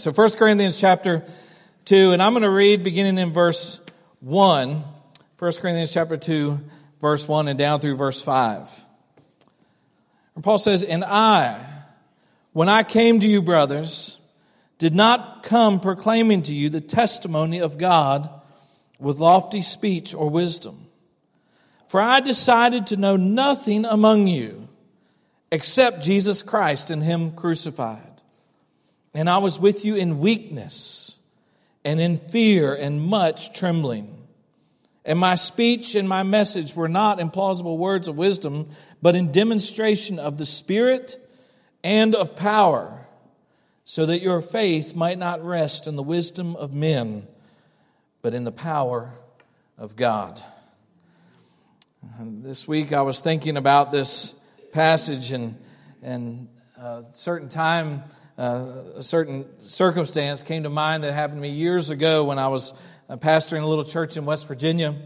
So 1 Corinthians chapter 2, and I'm going to read beginning in verse 1. 1 Corinthians chapter 2, verse 1 and down through verse 5. And Paul says, And I, when I came to you, brothers, did not come proclaiming to you the testimony of God with lofty speech or wisdom. For I decided to know nothing among you except Jesus Christ and Him crucified. And I was with you in weakness and in fear and much trembling. And my speech and my message were not in plausible words of wisdom, but in demonstration of the Spirit and of power, so that your faith might not rest in the wisdom of men, but in the power of God. And this week I was thinking about this passage and, and a certain time uh, a certain circumstance came to mind that happened to me years ago when I was uh, pastoring a little church in West Virginia,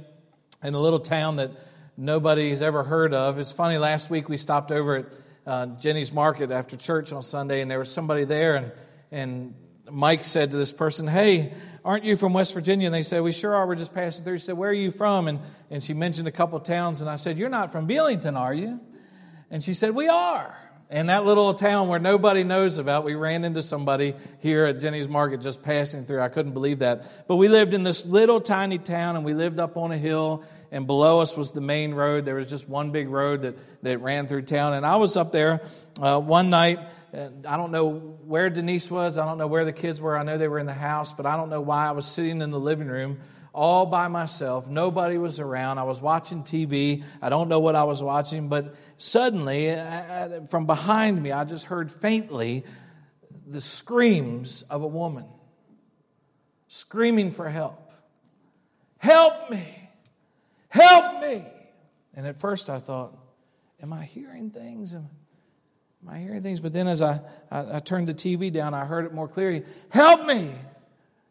in a little town that nobody's ever heard of. It's funny, last week we stopped over at uh, Jenny's Market after church on Sunday, and there was somebody there, and, and Mike said to this person, Hey, aren't you from West Virginia? And they said, We sure are. We're just passing through. She said, Where are you from? And, and she mentioned a couple towns, and I said, You're not from Belington, are you? And she said, We are. In that little town where nobody knows about, we ran into somebody here at Jenny's Market just passing through. I couldn't believe that. But we lived in this little tiny town and we lived up on a hill, and below us was the main road. There was just one big road that, that ran through town. And I was up there uh, one night. I don't know where Denise was. I don't know where the kids were. I know they were in the house, but I don't know why I was sitting in the living room all by myself. Nobody was around. I was watching TV. I don't know what I was watching, but suddenly, uh, uh, from behind me, I just heard faintly the screams of a woman screaming for help. Help me! Help me! And at first I thought, Am I hearing things? Am, I hearing things? But then as I, I, I turned the TV down, I heard it more clearly Help me!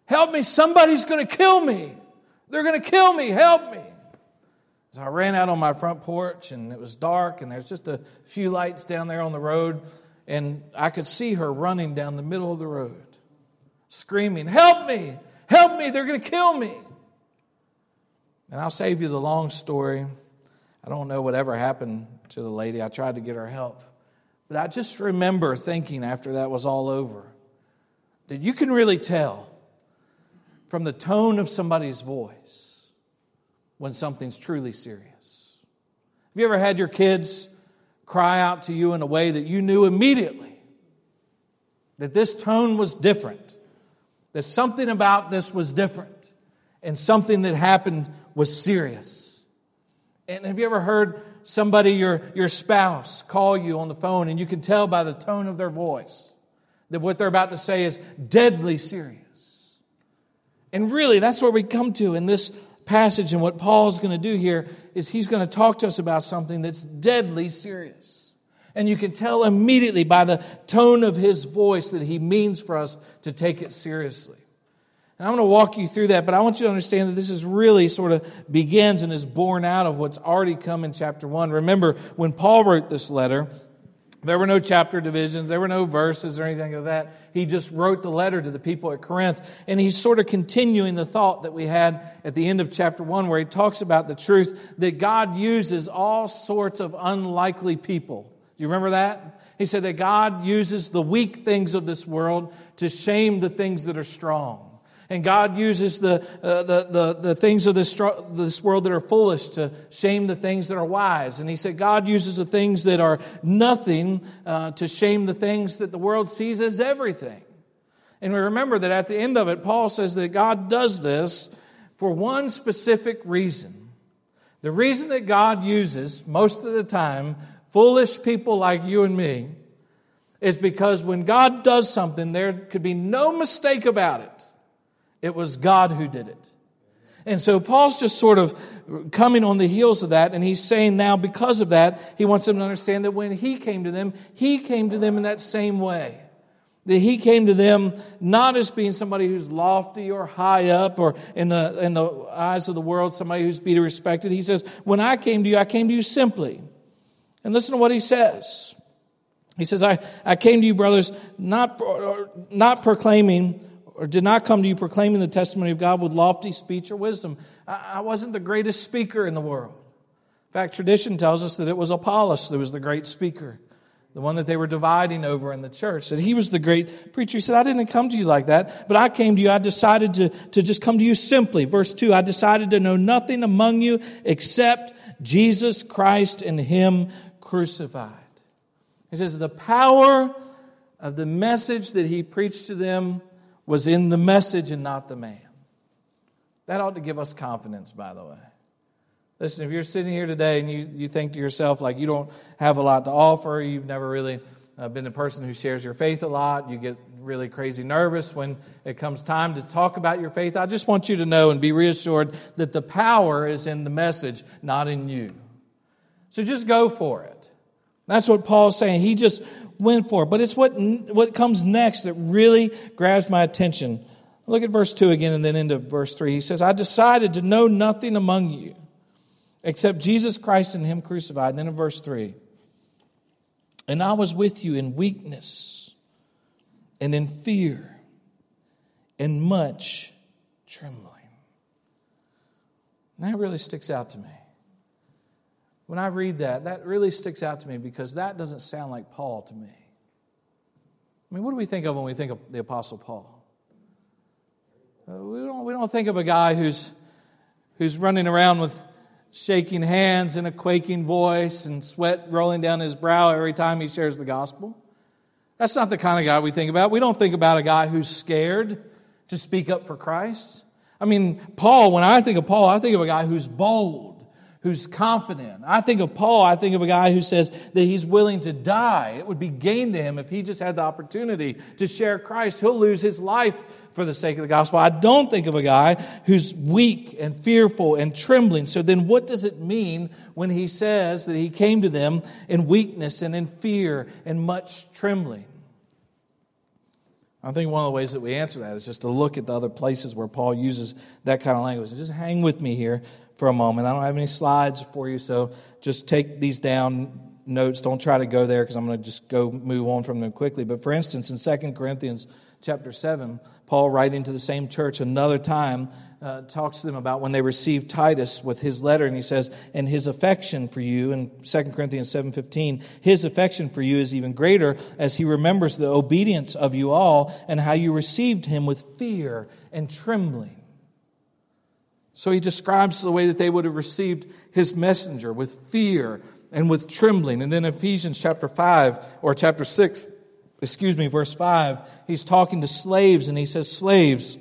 Help me! Somebody's going to kill me! They're going to kill me. Help me. So I ran out on my front porch and it was dark and there's just a few lights down there on the road. And I could see her running down the middle of the road, screaming, Help me! Help me! They're going to kill me. And I'll save you the long story. I don't know whatever happened to the lady. I tried to get her help. But I just remember thinking after that was all over that you can really tell from the tone of somebody's voice when something's truly serious. Have you ever had your kids cry out to you in a way that you knew immediately that this tone was different, that something about this was different, and something that happened was serious? And have you ever heard somebody, your, your spouse, call you on the phone and you can tell by the tone of their voice that what they're about to say is deadly serious? And really, that's where we come to in this passage. And what Paul's going to do here is he's going to talk to us about something that's deadly serious. And you can tell immediately by the tone of his voice that he means for us to take it seriously. And I'm going to walk you through that, but I want you to understand that this is really sort of begins and is born out of what's already come in chapter 1. Remember, when Paul wrote this letter, there were no chapter divisions, there were no verses or anything like that. He just wrote the letter to the people at Corinth, and he's sort of continuing the thought that we had at the end of chapter 1, where he talks about the truth that God uses all sorts of unlikely people. Do you remember that? He said that God uses the weak things of this world to shame the things that are strong. And God uses the, uh, the, the, the, things of this, this world that are foolish to shame the things that are wise. And he said God uses the things that are nothing uh, to shame the things that the world sees as everything. And we remember that at the end of it, Paul says that God does this for one specific reason. The reason that God uses, most of the time, foolish people like you and me is because when God does something, there could be no mistake about it. It was God who did it. And so Paul's just sort of coming on the heels of that, and he's saying now, because of that, he wants them to understand that when he came to them, he came to them in that same way. That he came to them not as being somebody who's lofty or high up or in the, in the eyes of the world, somebody who's be respected. He says, When I came to you, I came to you simply. And listen to what he says. He says, I, I came to you, brothers, not, not proclaiming, or did not come to you proclaiming the testimony of God with lofty speech or wisdom. I, wasn't the greatest speaker in the world. In fact, tradition tells us that it was Apollos that was the great speaker, the one that they were dividing over in the church, that he was the great preacher. He said, I didn't come to you like that, but I came to you. I decided to, to just come to you simply. Verse 2 I decided to know nothing among you except Jesus Christ and Him crucified. He says, The power of the message that he preached to them was in the message and not the man. That ought to give us confidence, by the way. Listen, if you're sitting here today and you, you think to yourself, like, you don't have a lot to offer, you've never really uh, been a person who shares your faith a lot, you get really crazy nervous when it comes time to talk about your faith, I just want you to know and be reassured that the power is in the message, not in you. So just go for it. That's what Paul's saying. He just went for. But it's what, what comes next that really grabs my attention. Look at verse 2 again and then into verse 3. He says, I decided to know nothing among you except Jesus Christ and Him crucified. And then in verse 3, and I was with you in weakness and in fear and much trembling. And that really sticks out to me. When I read that, that really sticks out to me because that doesn't sound like Paul to me. I mean, what do we think of when we think of the Apostle Paul? Uh, we, don't, we don't think of a guy who's, who's running around with shaking hands and a quaking voice and sweat rolling down his brow every time he shares the gospel. That's not the kind of guy we think about. We don't think about a guy who's scared to speak up for Christ. I mean, Paul, when I think of Paul, I think of a guy who's bold who's confident. I think of Paul, I think of a guy who says that he's willing to die. It would be gain to him if he just had the opportunity to share Christ. He'll lose his life for the sake of the gospel. I don't think of a guy who's weak and fearful and trembling. So then what does it mean when he says that he came to them in weakness and in fear and much trembling? I think one of the ways that we answer that is just to look at the other places where Paul uses that kind of language. And just hang with me here for a moment. I don't have any slides for you, so just take these down notes. Don't try to go there because I'm going to just go move on from them quickly. But for instance, in 2 Corinthians chapter 7, Paul, writing to the same church another time, uh, talks to them about when they received Titus with his letter, and he says, "And his affection for you." In 2 Corinthians seven fifteen, his affection for you is even greater as he remembers the obedience of you all and how you received him with fear and trembling. So he describes the way that they would have received his messenger with fear and with trembling. And then Ephesians chapter 5 or chapter 6, excuse me, verse 5, he's talking to slaves and he says, Slaves,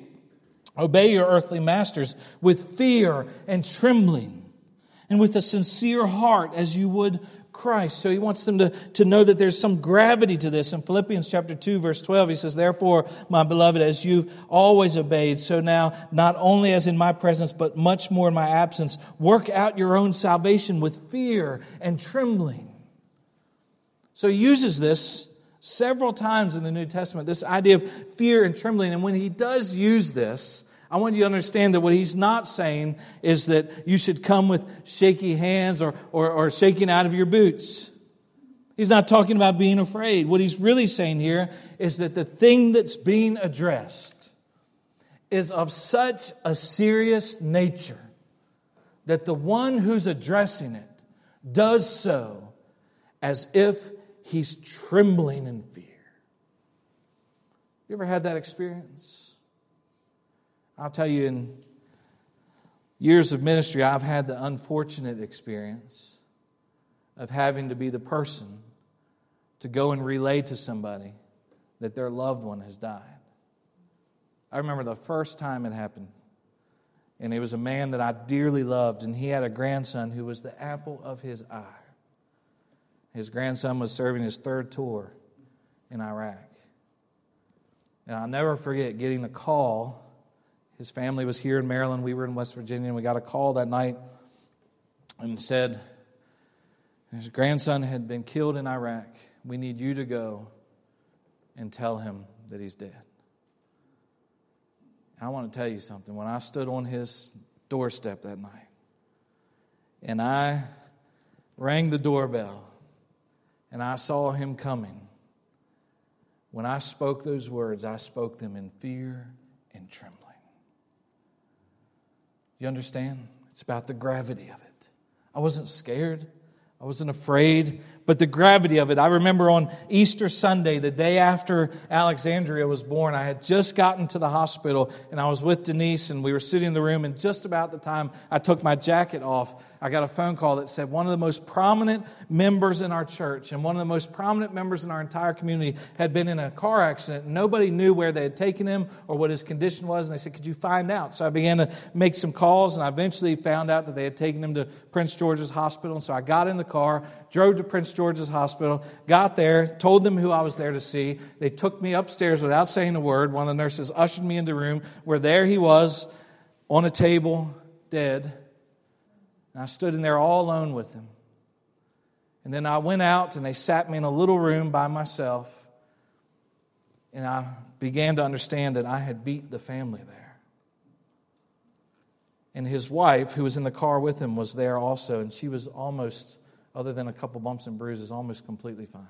obey your earthly masters with fear and trembling and with a sincere heart as you would Christ. So he wants them to, to know that there's some gravity to this. In Philippians chapter 2, verse 12, he says, Therefore, my beloved, as you've always obeyed, so now, not only as in my presence, but much more in my absence, work out your own salvation with fear and trembling. So he uses this several times in the New Testament, this idea of fear and trembling. And when he does use this, I want you to understand that what he's not saying is that you should come with shaky hands or, or, or shaking out of your boots. He's not talking about being afraid. What he's really saying here is that the thing that's being addressed is of such a serious nature that the one who's addressing it does so as if he's trembling in fear. You ever had that experience? I'll tell you, in years of ministry, I've had the unfortunate experience of having to be the person to go and relay to somebody that their loved one has died. I remember the first time it happened, and it was a man that I dearly loved, and he had a grandson who was the apple of his eye. His grandson was serving his third tour in Iraq. And I'll never forget getting a call his family was here in Maryland. We were in West Virginia, and we got a call that night and said, His grandson had been killed in Iraq. We need you to go and tell him that he's dead. I want to tell you something. When I stood on his doorstep that night and I rang the doorbell and I saw him coming. When I spoke those words, I spoke them in fear and trembling. You understand? It's about the gravity of it. I wasn't scared. I wasn't afraid but the gravity of it. I remember on Easter Sunday, the day after Alexandria was born, I had just gotten to the hospital and I was with Denise and we were sitting in the room. And just about the time I took my jacket off, I got a phone call that said one of the most prominent members in our church and one of the most prominent members in our entire community had been in a car accident. Nobody knew where they had taken him or what his condition was. And they said, Could you find out? So I began to make some calls and I eventually found out that they had taken him to Prince George's Hospital. And so I got in the car, drove to Prince George's Hospital, got there, told them who I was there to see. They took me upstairs without saying a word. One of the nurses ushered me into the room where there he was on a table, dead. And I stood in there all alone with him. And then I went out and they sat me in a little room by myself. And I began to understand that I had beat the family there. And his wife, who was in the car with him, was there also, and she was almost other than a couple bumps and bruises, almost completely fine.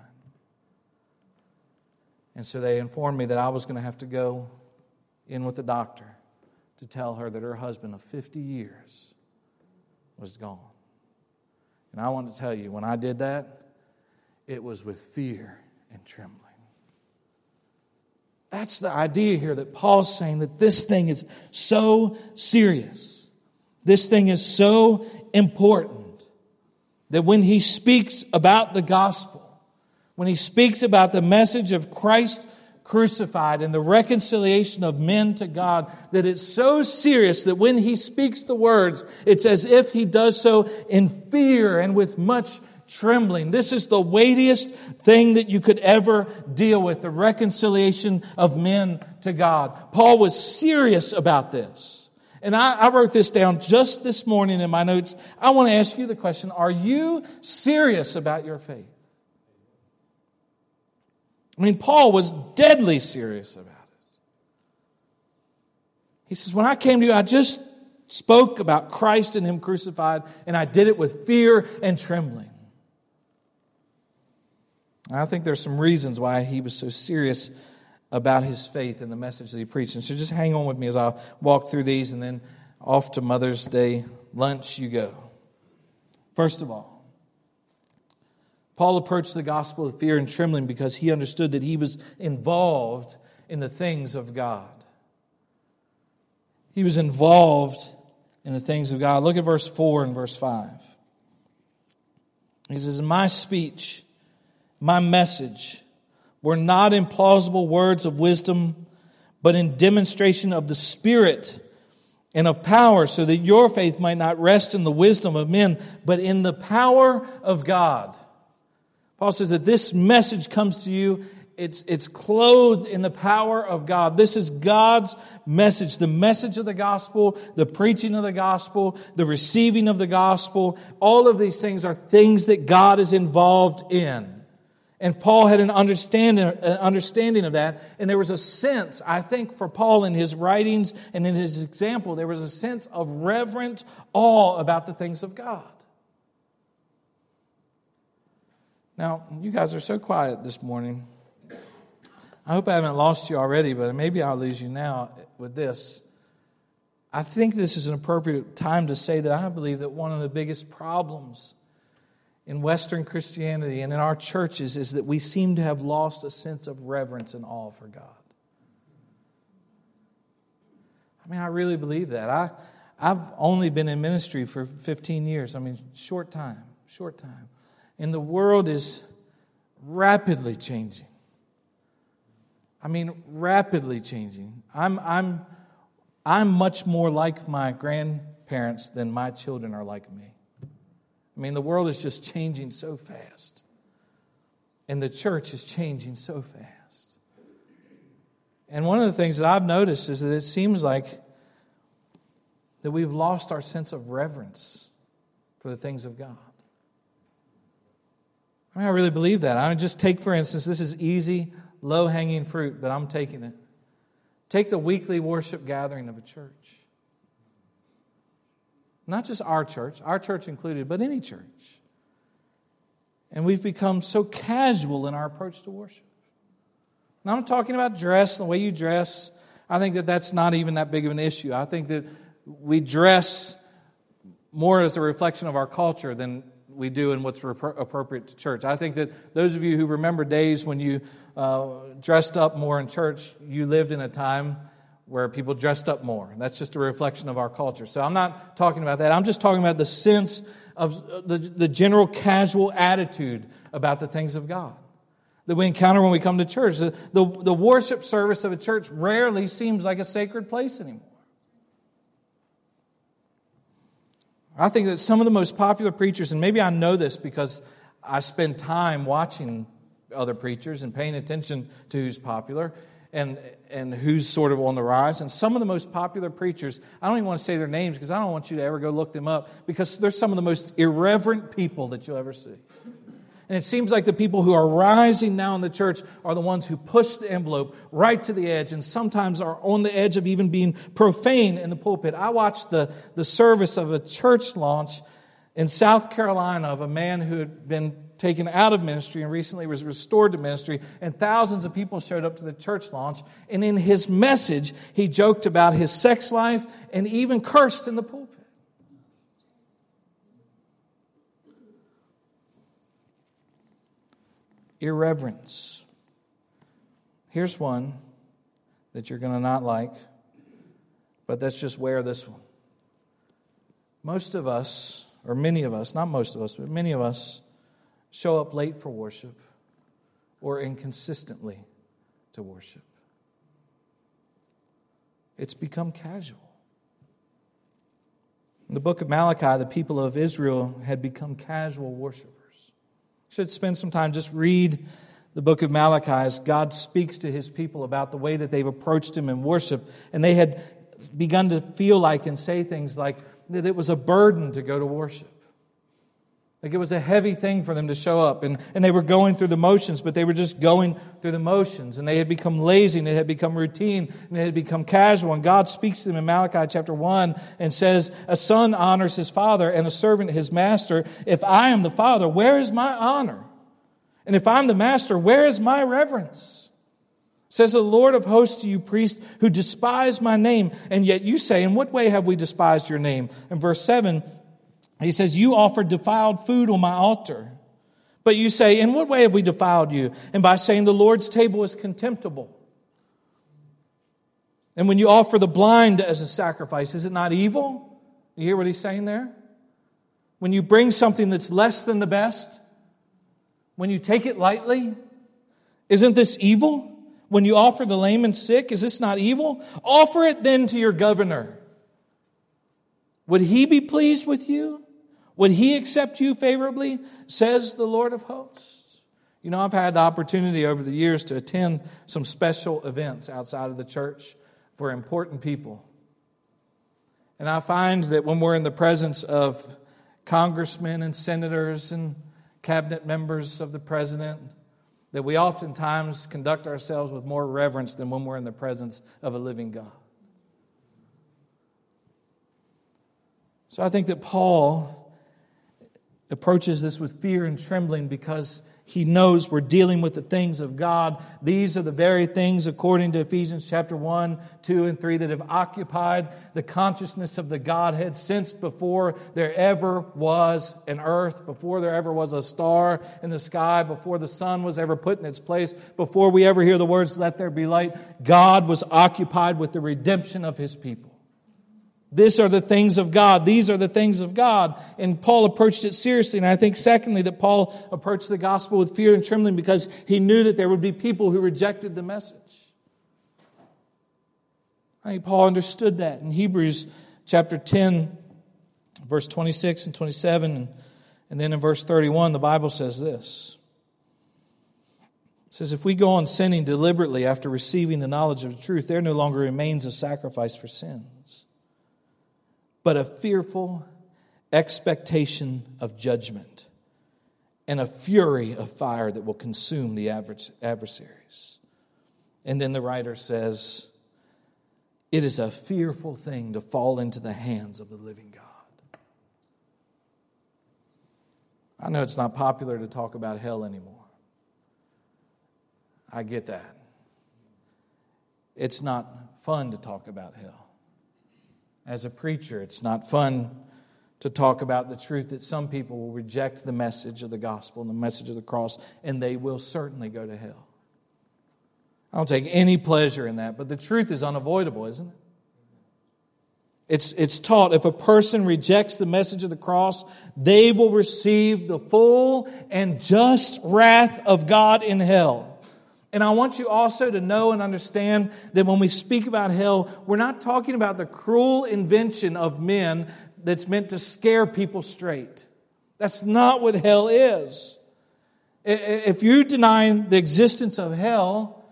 And so they informed me that I was going to have to go in with the doctor to tell her that her husband of 50 years was gone. And I want to tell you, when I did that, it was with fear and trembling. That's the idea here that Paul's saying that this thing is so serious. This thing is so important that when he speaks about the gospel, when he speaks about the message of Christ crucified and the reconciliation of men to God, that it's so serious that when he speaks the words, it's as if he does so in fear and with much trembling. This is the weightiest thing that you could ever deal with the reconciliation of men to God. Paul was serious about this. And I, I, wrote this down just this morning in my notes. I want to ask you the question Are you serious about your faith? I mean, Paul was deadly serious about it. He says, When I came to you, I just spoke about Christ and Him crucified, and I did it with fear and trembling. I think there's some reasons why he was so serious about his faith and the message that he preached. And so just hang on with me as I walk through these, and then off to Mother's Day lunch you go. First of all, Paul approached the gospel with fear and trembling because he understood that he was involved in the things of God. He was involved in the things of God. Look at verse 4 and verse 5. He says, My speech, my message, were not in plausible words of wisdom, but in demonstration of the Spirit and of power, so that your faith might not rest in the wisdom of men, but in the power of God. Paul says that this message comes to you. It's, it's clothed in the power of God. This is God's message, the message of the gospel, the preaching of the gospel, the receiving of the gospel. All of these things are things that God is involved in. And Paul had an understanding, an understanding of that. And there was a sense, I think, for Paul in his writings and in his example, there was a sense of reverent awe about the things of God. Now, you guys are so quiet this morning. I hope I haven't lost you already, but maybe I'll lose you now with this. I think this is an appropriate time to say that I believe that one of the biggest problems in Western Christianity and in our churches is that we seem to have lost a sense of reverence and awe for God. I mean, I really believe that. I, I've only been in ministry for 15 years. I mean, short time, short time. And the world is rapidly changing. I mean, rapidly changing. I'm, I'm, I'm much more like my grandparents than my children are like me. I mean, the world is just changing so fast, and the church is changing so fast. And one of the things that I've noticed is that it seems like that we've lost our sense of reverence for the things of God. I mean, I really believe that. I mean, just take, for instance, this is easy, low hanging fruit, but I'm taking it. Take the weekly worship gathering of a church. Not just our church, our church included, but any church. And we've become so casual in our approach to worship. Now, I'm talking about dress, the way you dress. I think that that's not even that big of an issue. I think that we dress more as a reflection of our culture than we do in what's appropriate to church. I think that those of you who remember days when you uh, dressed up more in church, you lived in a time where people dressed up more. And that's just a reflection of our culture. So I'm not talking about that. I'm just talking about the sense of the, the general casual attitude about the things of God that we encounter when we come to church. The, the, the worship service of a church rarely seems like a sacred place anymore. I think that some of the most popular preachers, and maybe I know this because I spend time watching other preachers and paying attention to who's popular and, and who's sort of on the rise. And some of the most popular preachers, I don't even want to say their names because I don't want you to ever go look them up because they're some of the most irreverent people that you'll ever see. And it seems like the people who are rising now in the church are the ones who push the envelope right to the edge and sometimes are on the edge of even being profane in the pulpit. I watched the, the service of a church launch in South Carolina of a man who had been taken out of ministry and recently was restored to ministry, and thousands of people showed up to the church launch. And in his message, he joked about his sex life and even cursed in the pulpit. irreverence. Here's one that you're going to not like, but let's just wear this one. Most of us, or many of us, not most of us, but many of us, show up late for worship or inconsistently to worship. It's become casual. In the book of Malachi, the people of Israel had become casual worshipers should spend some time just read the book of Malachi as God speaks to his people about the way that they've approached him in worship. And they had begun to feel like and say things like that it was a burden to go to worship. Like it was a heavy thing for them to show up. And, and they were going through the motions, but they were just going through the motions. And they had become lazy and it had become routine and it had become casual. And God speaks to them in Malachi chapter 1 and says, A son honors his father and a servant his master. If I am the father, where is my honor? And if I'm the master, where is my reverence? Says the Lord of hosts to you, priest, who despise my name. And yet you say, In what way have we despised your name? In verse 7, he says, You offered defiled food on my altar. But you say, In what way have we defiled you? And by saying the Lord's table is contemptible. And when you offer the blind as a sacrifice, is it not evil? You hear what he's saying there? When you bring something that's less than the best, when you take it lightly, isn't this evil? When you offer the lame and sick, is this not evil? Offer it then to your governor. Would he be pleased with you? Would he accept you favorably? Says the Lord of hosts. You know, I've had the opportunity over the years to attend some special events outside of the church for important people. And I find that when we're in the presence of congressmen and senators and cabinet members of the president, that we oftentimes conduct ourselves with more reverence than when we're in the presence of a living God. So I think that Paul approaches this with fear and trembling because he knows we're dealing with the things of God. These are the very things, according to Ephesians chapter 1, 2, and 3, that have occupied the consciousness of the Godhead since before there ever was an earth, before there ever was a star in the sky, before the sun was ever put in its place, before we ever hear the words, Let there be light. God was occupied with the redemption of his people. These are the things of God. These are the things of God. And Paul approached it seriously. And I think, secondly, that Paul approached the gospel with fear and trembling because he knew that there would be people who rejected the message. I think Paul understood that. In Hebrews chapter 10, verse 26 and 27, and, then in verse 31, the Bible says this. It says, If we go on sinning deliberately after receiving the knowledge of the truth, there no longer remains a sacrifice for sin but a fearful expectation of judgment and a fury of fire that will consume the adversaries. And then the writer says, It is a fearful thing to fall into the hands of the living God. I know it's not popular to talk about hell anymore. I get that. It's not fun to talk about hell. As a preacher, it's not fun to talk about the truth that some people will reject the message of the gospel and the message of the cross, and they will certainly go to hell. I don't take any pleasure in that, but the truth is unavoidable, isn't it? It's, it's taught if a person rejects the message of the cross, they will receive the full and just wrath of God in hell. And I want you also to know and understand that when we speak about hell, we're not talking about the cruel invention of men that's meant to scare people straight. That's not what hell is. If you deny the existence of hell,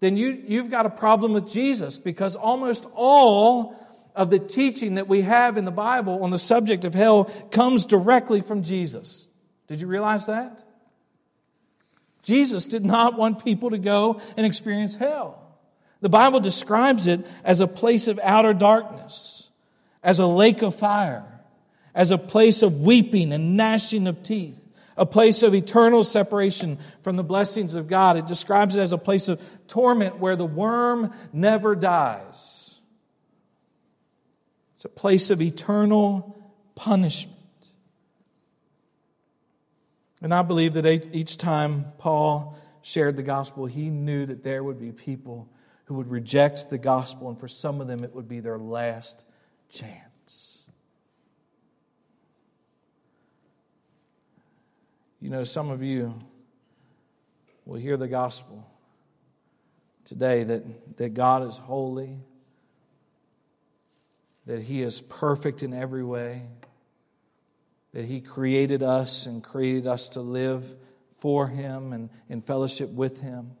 then you, you've got a problem with Jesus because almost all of the teaching that we have in the Bible on the subject of hell comes directly from Jesus. Did you realize that? Jesus did not want people to go and experience hell. The Bible describes it as a place of outer darkness, as a lake of fire, as a place of weeping and gnashing of teeth, a place of eternal separation from the blessings of God. It describes it as a place of torment where the worm never dies. It's a place of eternal punishment. And I believe that each time Paul shared the gospel, he knew that there would be people who would reject the gospel, and for some of them, it would be their last chance. You know, some of you will hear the gospel today that, that God is holy, that He is perfect in every way that He created us and created us to live for Him and in fellowship with Him.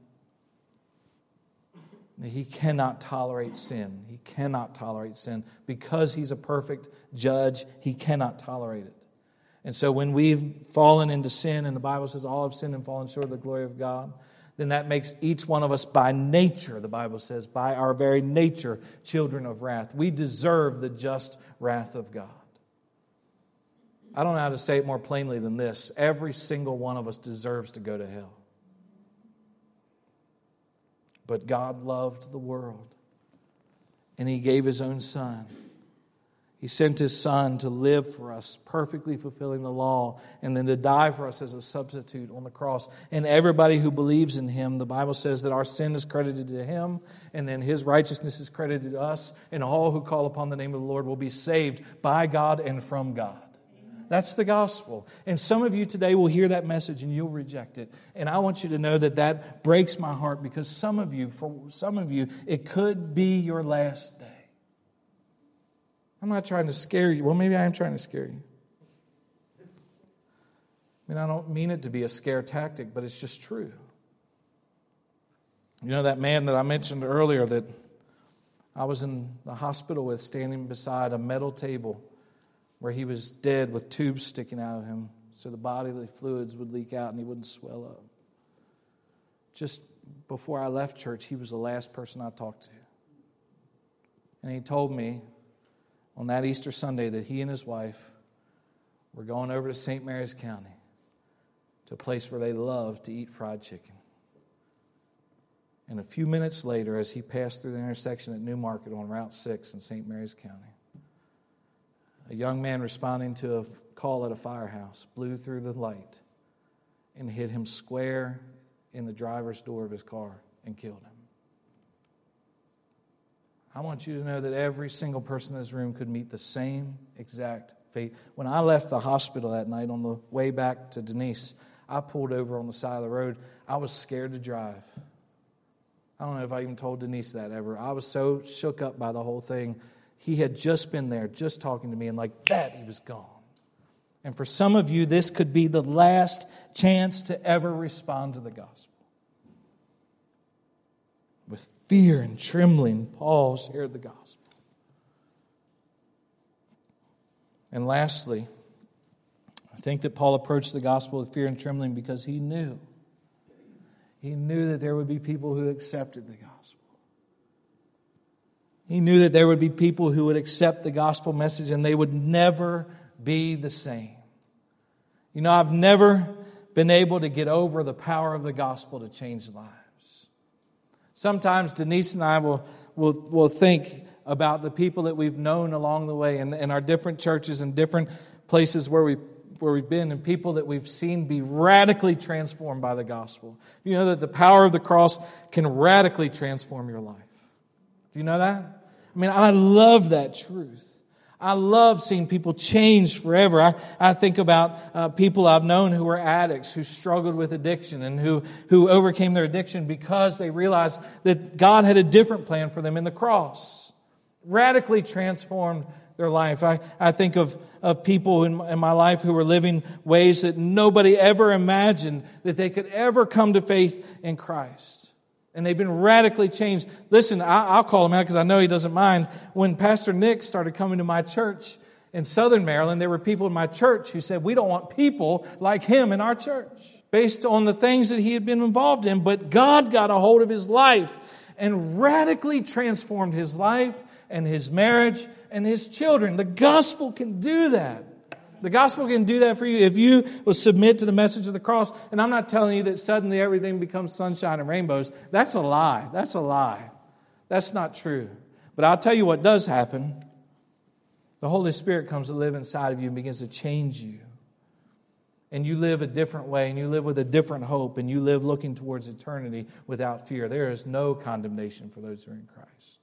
He cannot tolerate sin. He cannot tolerate sin. Because He's a perfect judge, He cannot tolerate it. And so when we've fallen into sin, and the Bible says all have sinned and fallen short of the glory of God, then that makes each one of us by nature, the Bible says, by our very nature, children of wrath. We deserve the just wrath of God. I don't know how to say it more plainly than this. Every single one of us deserves to go to hell. But God loved the world, and He gave His own Son. He sent His Son to live for us, perfectly fulfilling the law, and then to die for us as a substitute on the cross. And everybody who believes in Him, the Bible says that our sin is credited to Him, and then His righteousness is credited to us, and all who call upon the name of the Lord will be saved by God and from God. That's the gospel. And some of you today will hear that message and you'll reject it. And I want you to know that that breaks my heart because some of you, for some of you, it could be your last day. I'm not trying to scare you. Well, maybe I am trying to scare you. I mean, I don't mean it to be a scare tactic, but it's just true. You know that man that I mentioned earlier that I was in the hospital with standing beside a metal table where he was dead with tubes sticking out of him so the bodily fluids would leak out and he wouldn't swell up. Just before I left church, he was the last person I talked to. And he told me on that Easter Sunday that he and his wife were going over to St. Mary's County to a place where they love to eat fried chicken. And a few minutes later, as he passed through the intersection at New Market on Route 6 in St. Mary's County, a young man responding to a call at a firehouse blew through the light and hit him square in the driver's door of his car and killed him. I want you to know that every single person in this room could meet the same exact fate. When I left the hospital that night on the way back to Denise, I pulled over on the side of the road. I was scared to drive. I don't know if I even told Denise that ever. I was so shook up by the whole thing he had just been there, just talking to me, and like that, he was gone. And for some of you, this could be the last chance to ever respond to the gospel. With fear and trembling, Paul shared the gospel. And lastly, I think that Paul approached the gospel with fear and trembling because he knew. He knew that there would be people who accepted the gospel. He knew that there would be people who would accept the gospel message and they would never be the same. You know, I've never been able to get over the power of the gospel to change lives. Sometimes Denise and I will, will, will think about the people that we've known along the way in, in our different churches and different places where we where we've been and people that we've seen be radically transformed by the gospel. You know that the power of the cross can radically transform your life. Do you know that? I mean, I love that truth. I love seeing people change forever. I, I think about uh, people I've known who were addicts, who struggled with addiction, and who, who overcame their addiction because they realized that God had a different plan for them in the cross. Radically transformed their life. I, I think of, of people in, in my life who were living ways that nobody ever imagined that they could ever come to faith in Christ. And they've been radically changed. Listen, I, will call him out because I know he doesn't mind. When Pastor Nick started coming to my church in Southern Maryland, there were people in my church who said, We don't want people like him in our church, based on the things that he had been involved in. But God got a hold of his life and radically transformed his life and his marriage and his children. The gospel can do that. The gospel can do that for you if you will submit to the message of the cross. And I'm not telling you that suddenly everything becomes sunshine and rainbows. That's a lie. That's a lie. That's not true. But I'll tell you what does happen. The Holy Spirit comes to live inside of you and begins to change you. And you live a different way, and you live with a different hope, and you live looking towards eternity without fear. There is no condemnation for those who are in Christ.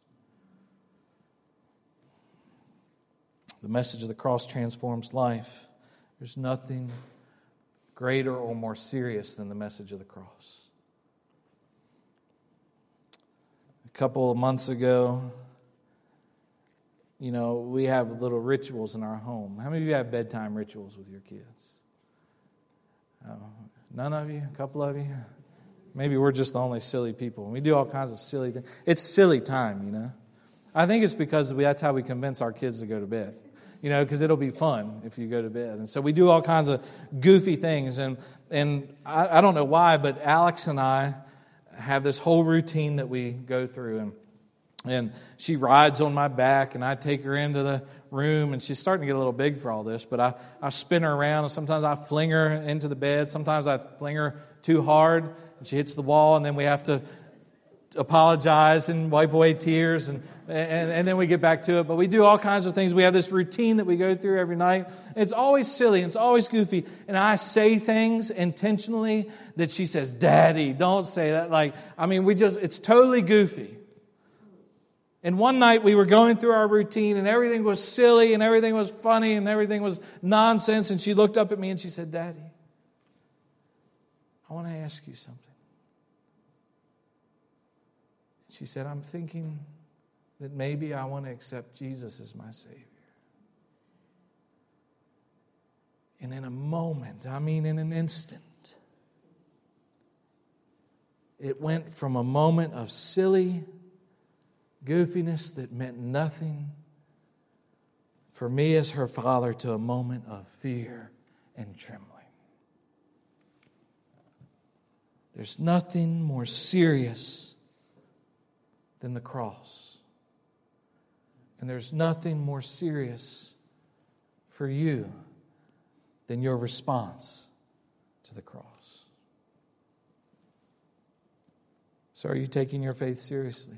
The message of the cross transforms life. There's nothing greater or more serious than the message of the cross. A couple of months ago, you know, we have little rituals in our home. How many of you have bedtime rituals with your kids? Uh, none of you? A couple of you? Maybe we're just the only silly people. We do all kinds of silly things. It's silly time, you know. I think it's because we, that's how we convince our kids to go to bed you know, because it'll be fun if you go to bed. And so we do all kinds of goofy things. And, and I, I don't know why, but Alex and I have this whole routine that we go through. And, and she rides on my back, and I take her into the room, and she's starting to get a little big for all this. But I, I spin her around, and sometimes I fling her into the bed. Sometimes I fling her too hard, and she hits the wall, and then we have to apologize and wipe away tears and, and, and, then we get back to it. But we do all kinds of things. We have this routine that we go through every night. It's always silly. It's always goofy. And I say things intentionally that she says, Daddy, don't say that. Like, I mean, we just, it's totally goofy. And one night we were going through our routine and everything was silly and everything was funny and everything was nonsense. And she looked up at me and she said, Daddy, I want to ask you something. She said, I'm thinking that maybe I want to accept Jesus as my Savior. And in a moment, I mean in an instant, it went from a moment of silly goofiness that meant nothing for me as her father to a moment of fear and trembling. There's nothing more serious than the cross. And there's nothing more serious for you than your response to the cross. So, are you taking your faith seriously?